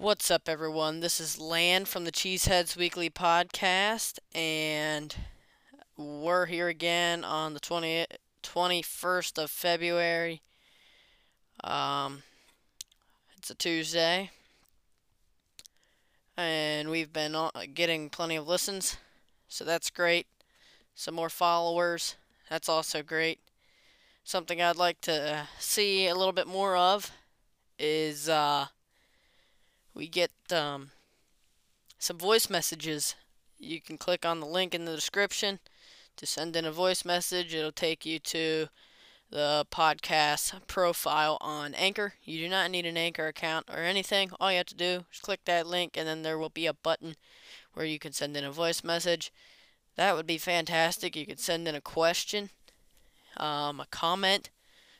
What's up, everyone? This is Land from the Cheeseheads Weekly Podcast, and we're here again on the 20, 21st of February. Um, it's a Tuesday, and we've been getting plenty of listens, so that's great. Some more followers, that's also great. Something I'd like to see a little bit more of is uh, we get um, some voice messages. You can click on the link in the description to send in a voice message. It'll take you to the podcast profile on Anchor. You do not need an Anchor account or anything. All you have to do is click that link, and then there will be a button where you can send in a voice message. That would be fantastic. You could send in a question um, a comment,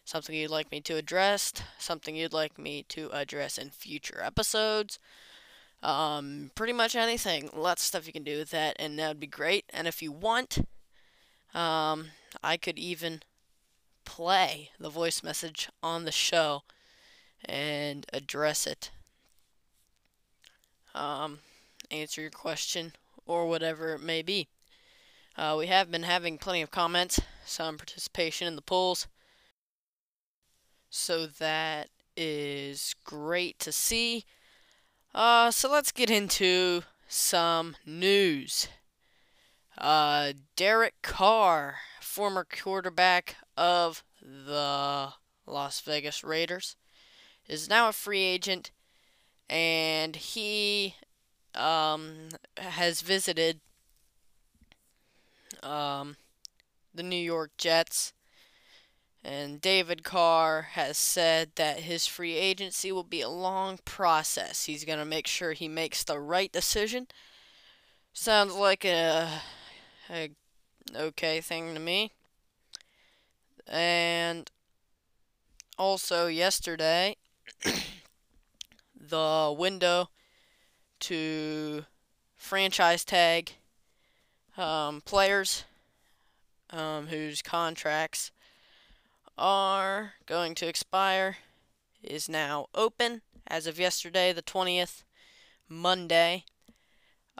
something you'd like me to address, something you'd like me to address in future episodes. Um, pretty much anything. Lots of stuff you can do with that, and that would be great. And if you want, um, I could even play the voice message on the show and address it. Um, answer your question or whatever it may be. Uh, we have been having plenty of comments, some participation in the polls. So that is great to see. Uh, so let's get into some news. Uh, Derek Carr, former quarterback of the Las Vegas Raiders, is now a free agent, and he um, has visited um, the New York Jets. And David Carr has said that his free agency will be a long process. He's going to make sure he makes the right decision. Sounds like a, a okay thing to me. And also yesterday, the window to franchise tag um, players um, whose contracts are going to expire is now open as of yesterday, the 20th, Monday.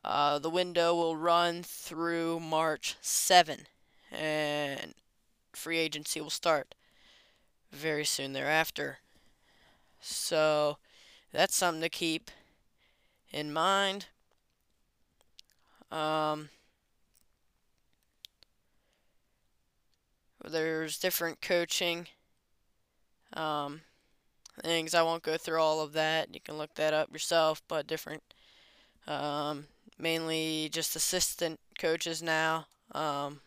Uh, the window will run through March 7, and free agency will start very soon thereafter. So that's something to keep in mind. Um, There's different coaching um, things. I won't go through all of that. You can look that up yourself, but different, um, mainly just assistant coaches now, um,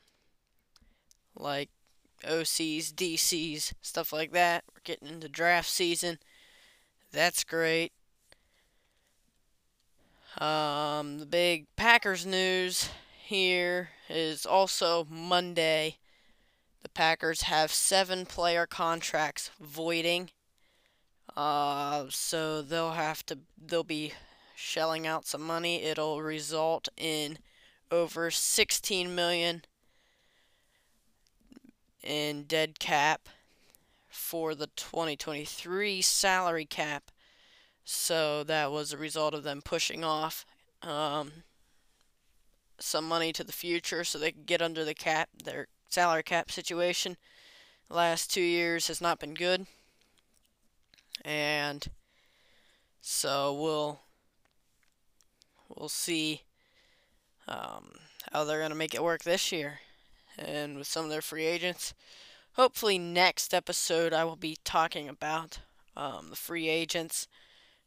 like OCs, DCs, stuff like that. We're getting into draft season. That's great. Um, the big Packers news here is also Monday. The Packers have seven player contracts voiding. Uh, so they'll have to, they'll be shelling out some money. It'll result in over 16 million in dead cap for the 2023 salary cap. So that was a result of them pushing off um, some money to the future so they could get under the cap, their salary cap situation the last two years has not been good. And so we'll we'll see um, how they're going to make it work this year and with some of their free agents. Hopefully, next episode I will be talking about um, the free agents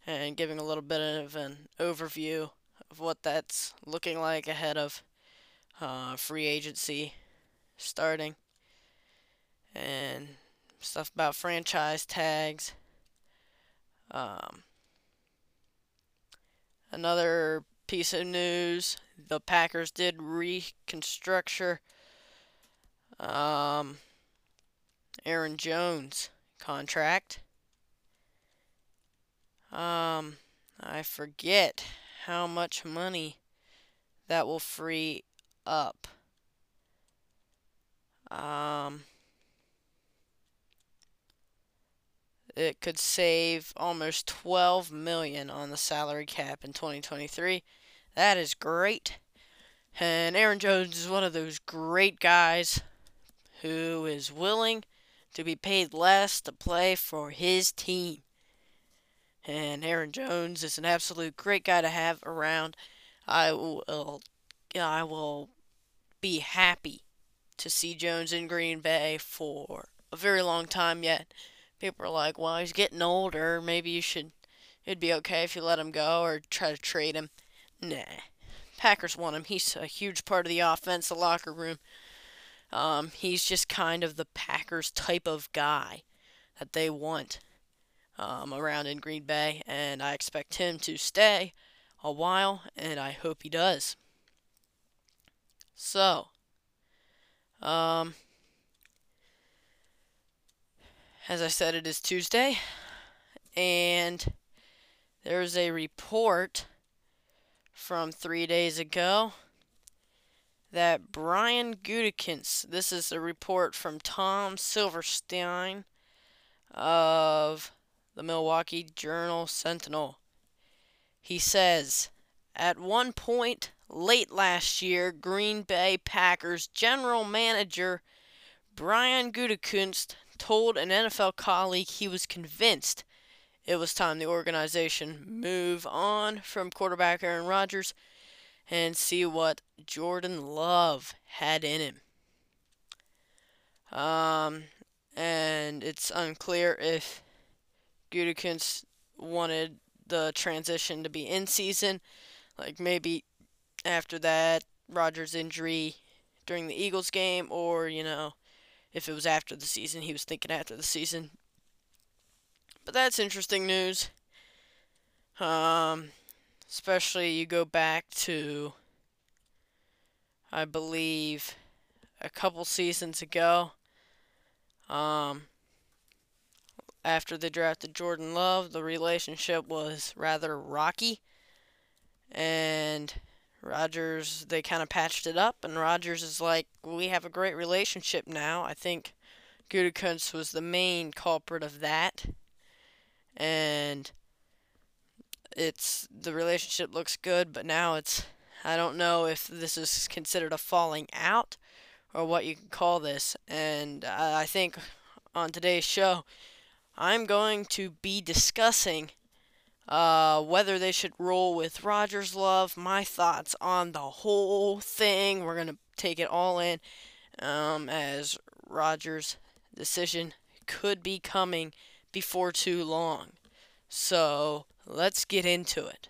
and giving a little bit of an overview of what that's looking like ahead of uh, free agency starting and stuff about franchise tags. Um, another piece of news the Packers did reconstructure um, Aaron Jones contract. Um, I forget how much money that will free up. Um, it could save almost 12 million on the salary cap in 2023. That is great. And Aaron Jones is one of those great guys who is willing to be paid less to play for his team. And Aaron Jones is an absolute great guy to have around. I will I will be happy to see Jones in Green Bay for a very long time yet. People are like, well, he's getting older. Maybe you should. It'd be okay if you let him go or try to trade him. Nah. Packers want him. He's a huge part of the offense, the locker room. Um, he's just kind of the Packers type of guy that they want um, around in Green Bay, and I expect him to stay a while, and I hope he does. So, um, as I said, it is Tuesday, and there's a report from three days ago that Brian Gutekunst, this is a report from Tom Silverstein of the Milwaukee Journal Sentinel. He says, at one point late last year, Green Bay Packers general manager Brian Gutekunst told an NFL colleague he was convinced it was time the organization move on from quarterback Aaron Rodgers and see what Jordan Love had in him. Um, and it's unclear if Gutekunst wanted the transition to be in season, like maybe after that Rodgers injury during the Eagles game, or you know, if it was after the season, he was thinking after the season. But that's interesting news. Um, especially you go back to, I believe, a couple seasons ago. Um, after they drafted Jordan Love, the relationship was rather rocky. And Rodgers, they kind of patched it up, and Rodgers is like, we have a great relationship now. I think Gutekunst was the main culprit of that and it's the relationship looks good, but now it's I don't know if this is considered a falling out or what you can call this. And I think on today's show, I'm going to be discussing uh, whether they should roll with Rodgers Love, my thoughts on the whole thing. We're going to take it all in um, as Rodgers' decision could be coming before too long. So let's get into it.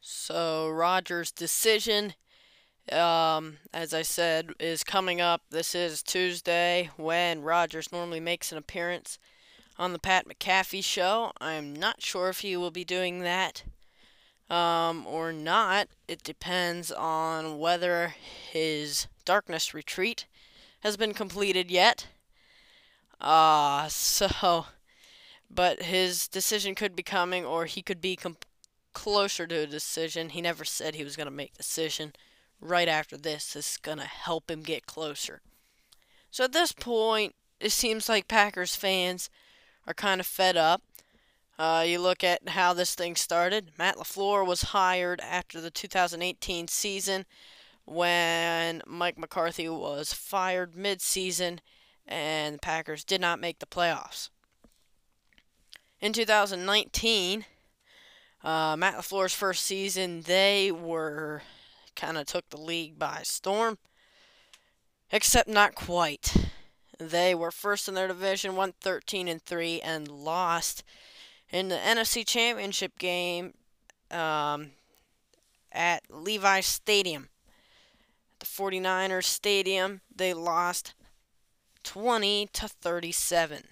So Rodgers' decision, um, as I said, is coming up. This is Tuesday when Rodgers normally makes an appearance on the Pat McAfee show. I'm not sure if he will be doing that um, or not. It depends on whether his darkness retreat has been completed yet. Uh, so, but his decision could be coming, or he could be closer to a decision. He never said he was going to make a decision right after this. This is going to help him get closer. So at this point, it seems like Packers fans are kind of fed up. Uh, you look at how this thing started. Matt LaFleur was hired after the 2018 season when Mike McCarthy was fired mid-season and the Packers did not make the playoffs. In 2019, uh, Matt LaFleur's first season, they were kind of took the league by storm, except not quite. They were first in their division, won 13 and 3, and lost in the NFC Championship game um, at Levi Stadium. the 49ers Stadium, they lost 20 to 37.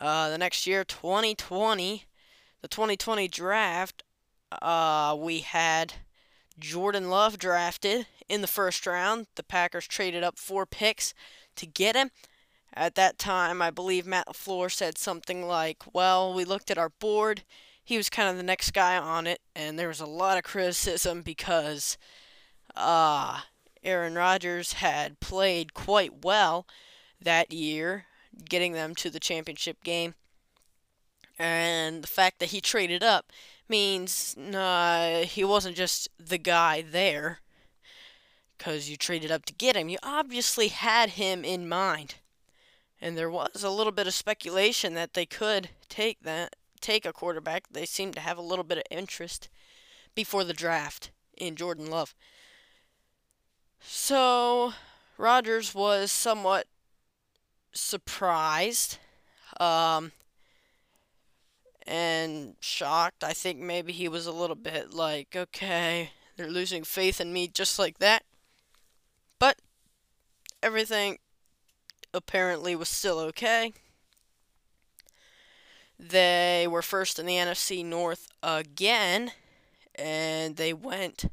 Uh, the next year, 2020, the 2020 draft, uh, we had Jordan Love drafted in the first round. The Packers traded up four picks to get him. At that time, I believe Matt LaFleur said something like, Well, we looked at our board. He was kind of the next guy on it, and there was a lot of criticism because uh, Aaron Rodgers had played quite well that year getting them to the championship game. And the fact that he traded up means uh, he wasn't just the guy there because you traded up to get him. You obviously had him in mind. And there was a little bit of speculation that they could take that take a quarterback. They seemed to have a little bit of interest before the draft in Jordan Love. So Rodgers was somewhat surprised um, and shocked. I think maybe he was a little bit like, okay, they're losing faith in me just like that. But everything apparently was still okay. They were first in the NFC North again, and they went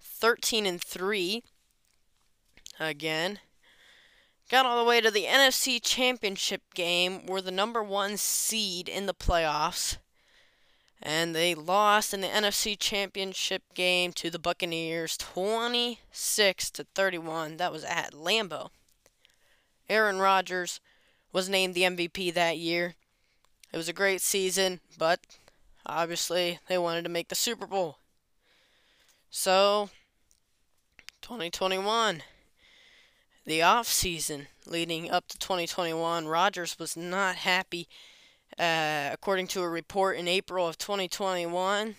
13 and 3 again. Got all the way to the NFC Championship game, were the number one seed in the playoffs. And they lost in the NFC Championship game to the Buccaneers 26 to 31. That was at Lambeau. Aaron Rodgers was named the MVP that year. It was a great season, but obviously they wanted to make the Super Bowl. So, 2021 the off season leading up to 2021, Rodgers was not happy. Uh, according to a report in April of 2021,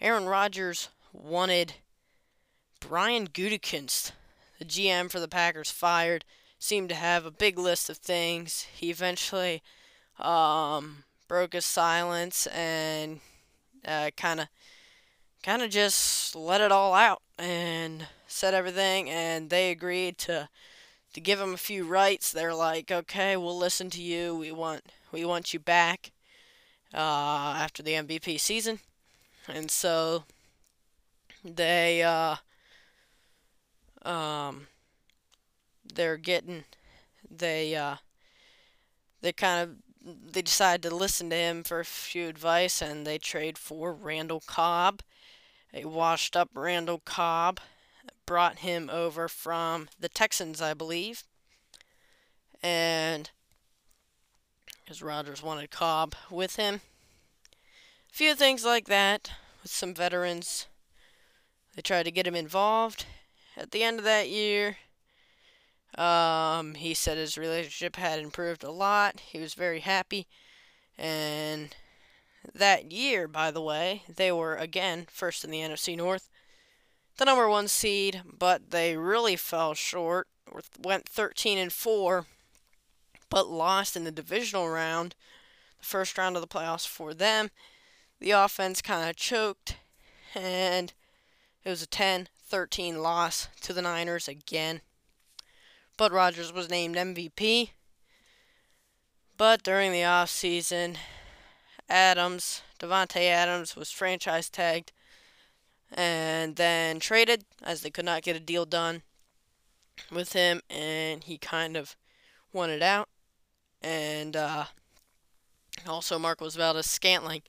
Aaron Rodgers wanted Brian Gutekunst, the GM for the Packers, fired. Seemed to have a big list of things. He eventually um, broke his silence and kind of, kind of just let it all out and said everything. And they agreed to to give him a few rights. They're like, okay, we'll listen to you. We want we want you back uh, after the MVP season, and so they uh, um, they're getting they uh, they kind of they decide to listen to him for a few advice, and they trade for Randall Cobb, a washed up Randall Cobb brought him over from the Texans, I believe. And because Rodgers wanted Cobb with him. A few things like that with some veterans. They tried to get him involved. At the end of that year, um, he said his relationship had improved a lot. He was very happy. And that year, by the way, they were again first in the NFC North the number one seed, but they really fell short. Went 13 and 4, but lost in the divisional round, the first round of the playoffs for them. The offense kind of choked, and it was a 10 13 loss to the Niners again. But Rodgers was named MVP. But during the offseason, Adams, Davante Adams, was franchise tagged and then traded as they could not get a deal done with him, and he kind of wanted out. And uh, also, Marquez Valdes-Scantling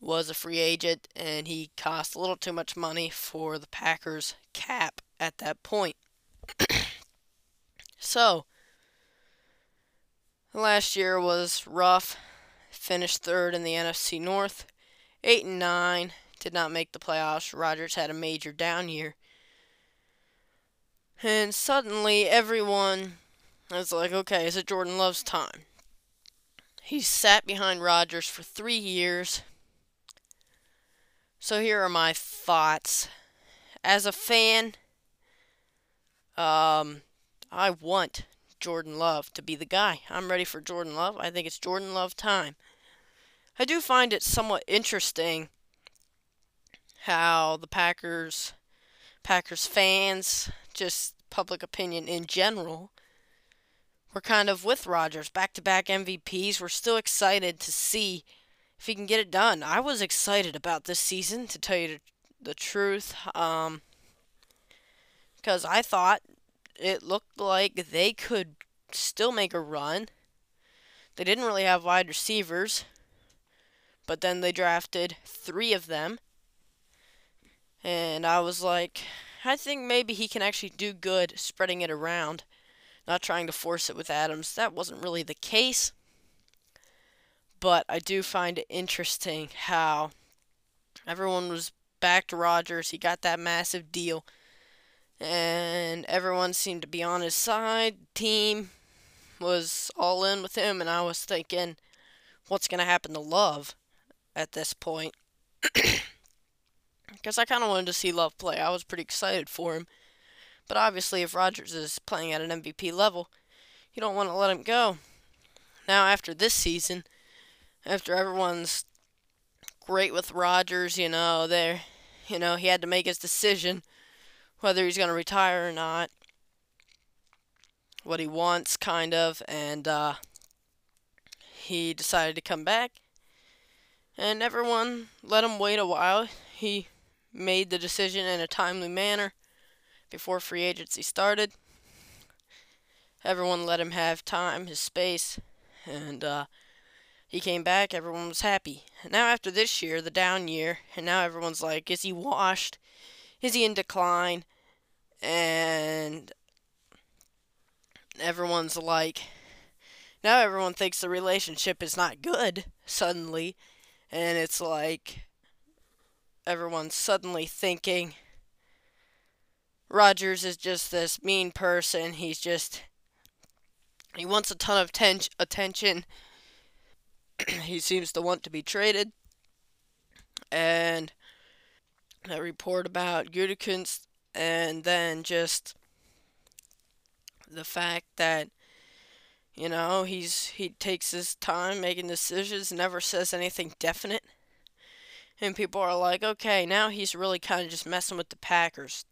was a free agent, and he cost a little too much money for the Packers' cap at that point. So, last year was rough. Finished third in the NFC North, eight and nine did not make the playoffs. Rodgers had a major down year. And suddenly everyone was like, okay, is it Jordan Love's time? He sat behind Rodgers for three years. So here are my thoughts. As a fan, um, I want Jordan Love to be the guy. I'm ready for Jordan Love. I think it's Jordan Love time. I do find it somewhat interesting how the Packers Packers fans, just public opinion in general, were kind of with Rodgers. Back to back MVPs. We're still excited to see if he can get it done. I was excited about this season, to tell you the truth, um, because I thought it looked like they could still make a run. They didn't really have wide receivers, but then they drafted three of them and I was like, I think maybe he can actually do good spreading it around. not trying to force it with Adams. That wasn't really the case. But I do find it interesting how everyone was back to Rodgers. He got that massive deal. And everyone seemed to be on his side. Team was all in with him, and I was thinking, what's going to happen to Love at this point? Because I kind of wanted to see Love play. I was pretty excited for him. But obviously, if Rodgers is playing at an MVP level, you don't want to let him go. Now, after this season, after everyone's great with Rodgers, you know, there, you know, he had to make his decision whether he's going to retire or not, what he wants, kind of, and uh, he decided to come back. And everyone let him wait a while. He made the decision in a timely manner before free agency started. Everyone let him have time, his space, and uh, he came back. Everyone was happy. now, after this year, the down year, and now everyone's like, is he washed? Is he in decline? And everyone's like, now everyone thinks the relationship is not good suddenly. And it's like, everyone's suddenly thinking Rodgers is just this mean person. He's just he wants a ton of ten- attention. he seems to want to be traded. And a report about Gutekunst and then just the fact that you know he's he takes his time making decisions never says anything definite. And people are like okay now he's really kind of just messing with the packers.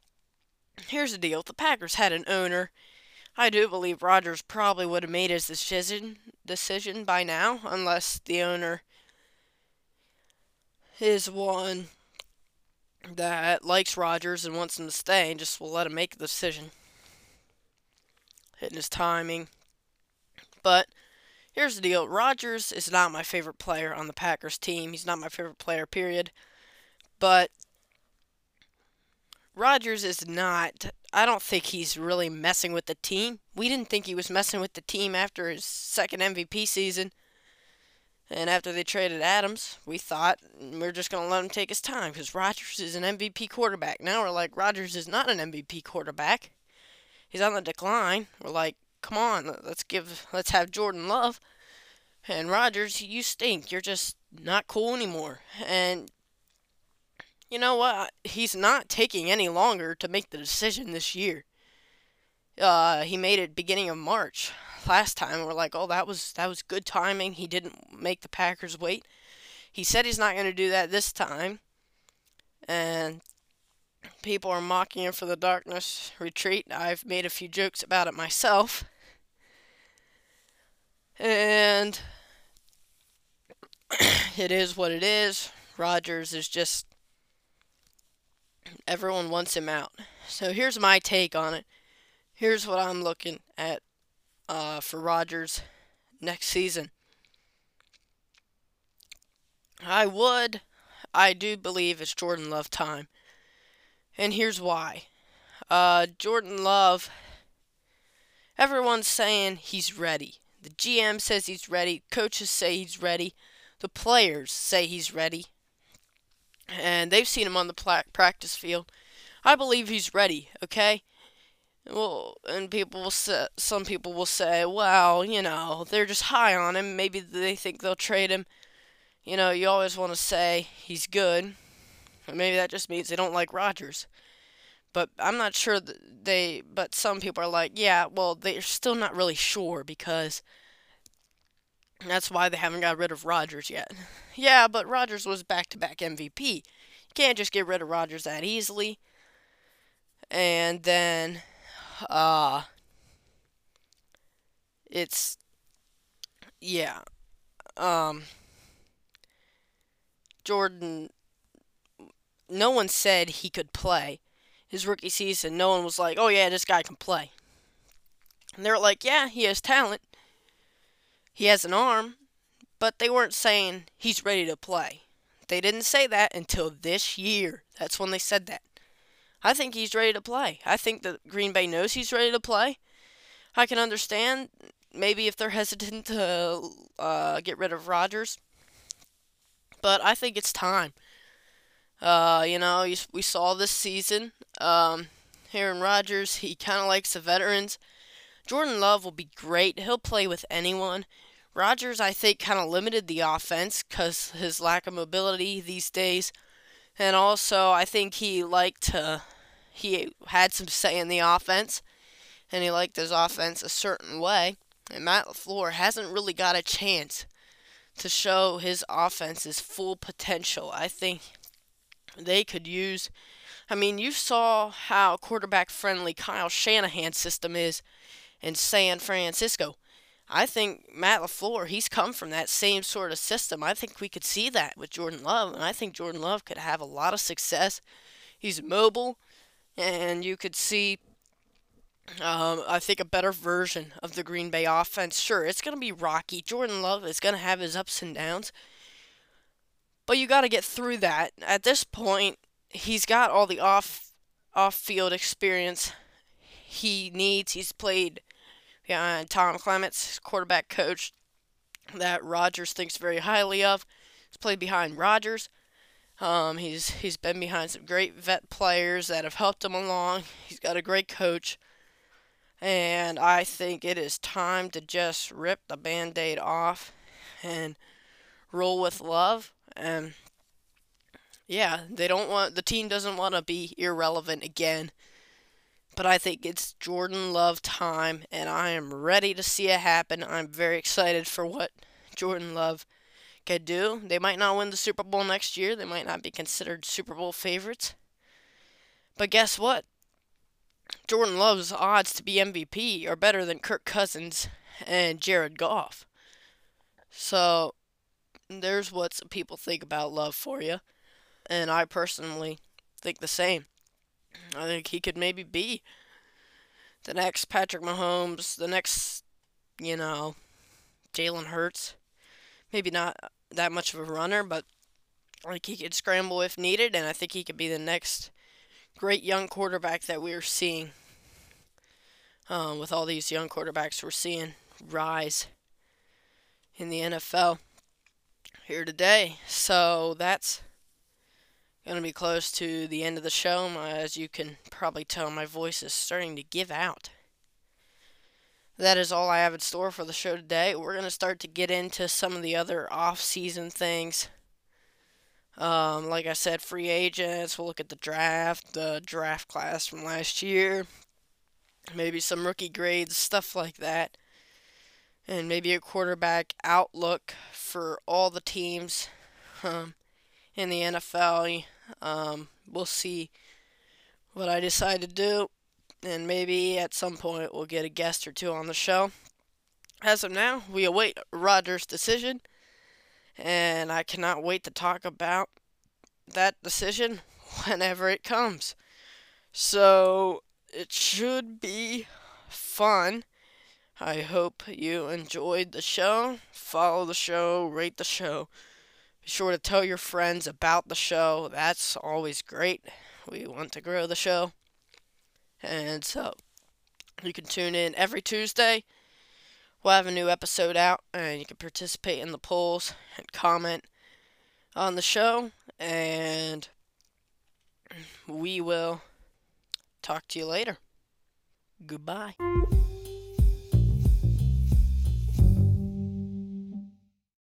Here's the deal: if the Packers had an owner, I do believe Rodgers probably would have made his decision decision by now, unless the owner is one that likes Rodgers and wants him to stay and just will let him make the decision. Hitting his timing. But here's the deal Rodgers is not my favorite player on the Packers team. He's not my favorite player, period. But Rodgers is not. I don't think he's really messing with the team. We didn't think he was messing with the team after his second MVP season. And after they traded Adams, we thought we're just going to let him take his time because Rodgers is an MVP quarterback. Now we're like, Rodgers is not an MVP quarterback. He's on the decline. We're like, come on, let's give, let's have Jordan Love. And Rodgers, you stink. You're just not cool anymore. And you know what? He's not taking any longer to make the decision this year. Uh, he made it beginning of March last time. We're like, oh, that was that was good timing. He didn't make the Packers wait. He said he's not going to do that this time, and people are mocking him for the darkness retreat. I've made a few jokes about it myself, and it is what it is. Rodgers is just everyone wants him out. So here's my take on it. Here's what I'm looking at uh, for Rodgers next season. I would, I do believe it's Jordan Love time. And here's why. Uh, Jordan Love, everyone's saying he's ready. The GM says he's ready. Coaches say he's ready. The players say he's ready and they've seen him on the practice field. I believe he's ready. Okay. Well, and people will say, some people will say, well, you know, they're just high on him. Maybe they think they'll trade him. You know, you always want to say he's good. Maybe that just means they don't like Rodgers. But I'm not sure that they. But some people are like, yeah, well, they're still not really sure because that's why they haven't got rid of Rodgers yet. Yeah, but Rodgers was back to back MVP. You can't just get rid of Rodgers that easily. And then, uh, it's, yeah, um, Jordan, no one said he could play his rookie season. No one was like, oh yeah, this guy can play. And they're like, yeah, he has talent. He has an arm, but they weren't saying he's ready to play. They didn't say that until this year. That's when they said that. I think he's ready to play. I think that Green Bay knows he's ready to play. I can understand maybe if they're hesitant to uh, get rid of Rodgers, but I think it's time. Uh, you know, we saw this season. Um, Aaron Rodgers, he kind of likes the veterans. Jordan Love will be great. He'll play with anyone. Rodgers, I think, kind of limited the offense because his lack of mobility these days. And also, I think he liked to, he had some say in the offense, and he liked his offense a certain way. And Matt LaFleur hasn't really got a chance to show his offense's full potential. I think they could use. I mean, you saw how quarterback friendly Kyle Shanahan's system is in San Francisco. I think Matt LaFleur, he's come from that same sort of system. I think we could see that with Jordan Love, and I think Jordan Love could have a lot of success. He's mobile, and you could see, um, I think, a better version of the Green Bay offense. Sure, it's going to be rocky. Jordan Love is going to have his ups and downs, but you got to get through that. At this point, he's got all the off off field experience he needs. He's played behind Tom Clements, quarterback coach that Rodgers thinks very highly of. He's played behind Rodgers. Um, he's he's been behind some great vet players that have helped him along. He's got a great coach. And I think it is time to just rip the band aid off and roll with love. And yeah, they don't want the team doesn't want to be irrelevant again but I think it's Jordan Love time, and I am ready to see it happen. I'm very excited for what Jordan Love can do. They might not win the Super Bowl next year, they might not be considered Super Bowl favorites. But guess what? Jordan Love's odds to be MVP are better than Kirk Cousins and Jared Goff. So there's what people think about Love for you. And I personally think the same. I think he could maybe be the next Patrick Mahomes, the next, you know, Jalen Hurts. Maybe not that much of a runner, but like he could scramble if needed, and I think he could be the next great young quarterback that we're seeing. Um, with all these young quarterbacks we're seeing rise in the NFL here today. So that's going to be close to the end of the show. As you can probably tell, my voice is starting to give out. That is all I have in store for the show today. We're going to start to get into some of the other off-season things. Um, like I said, free agents. We'll look at the draft, the draft class from last year, maybe some rookie grades, stuff like that, and maybe a quarterback outlook for all the teams. Um, in the NFL. Um, we'll see what I decide to do, and maybe at some point we'll get a guest or two on the show. As of now, we await Rodgers' decision, and I cannot wait to talk about that decision whenever it comes. So it should be fun. I hope you enjoyed the show. Follow the show, rate the show. Be sure to tell your friends about the show. That's always great. We want to grow the show. And so you can tune in every Tuesday. We'll have a new episode out, and you can participate in the polls and comment on the show. And we will talk to you later. Goodbye.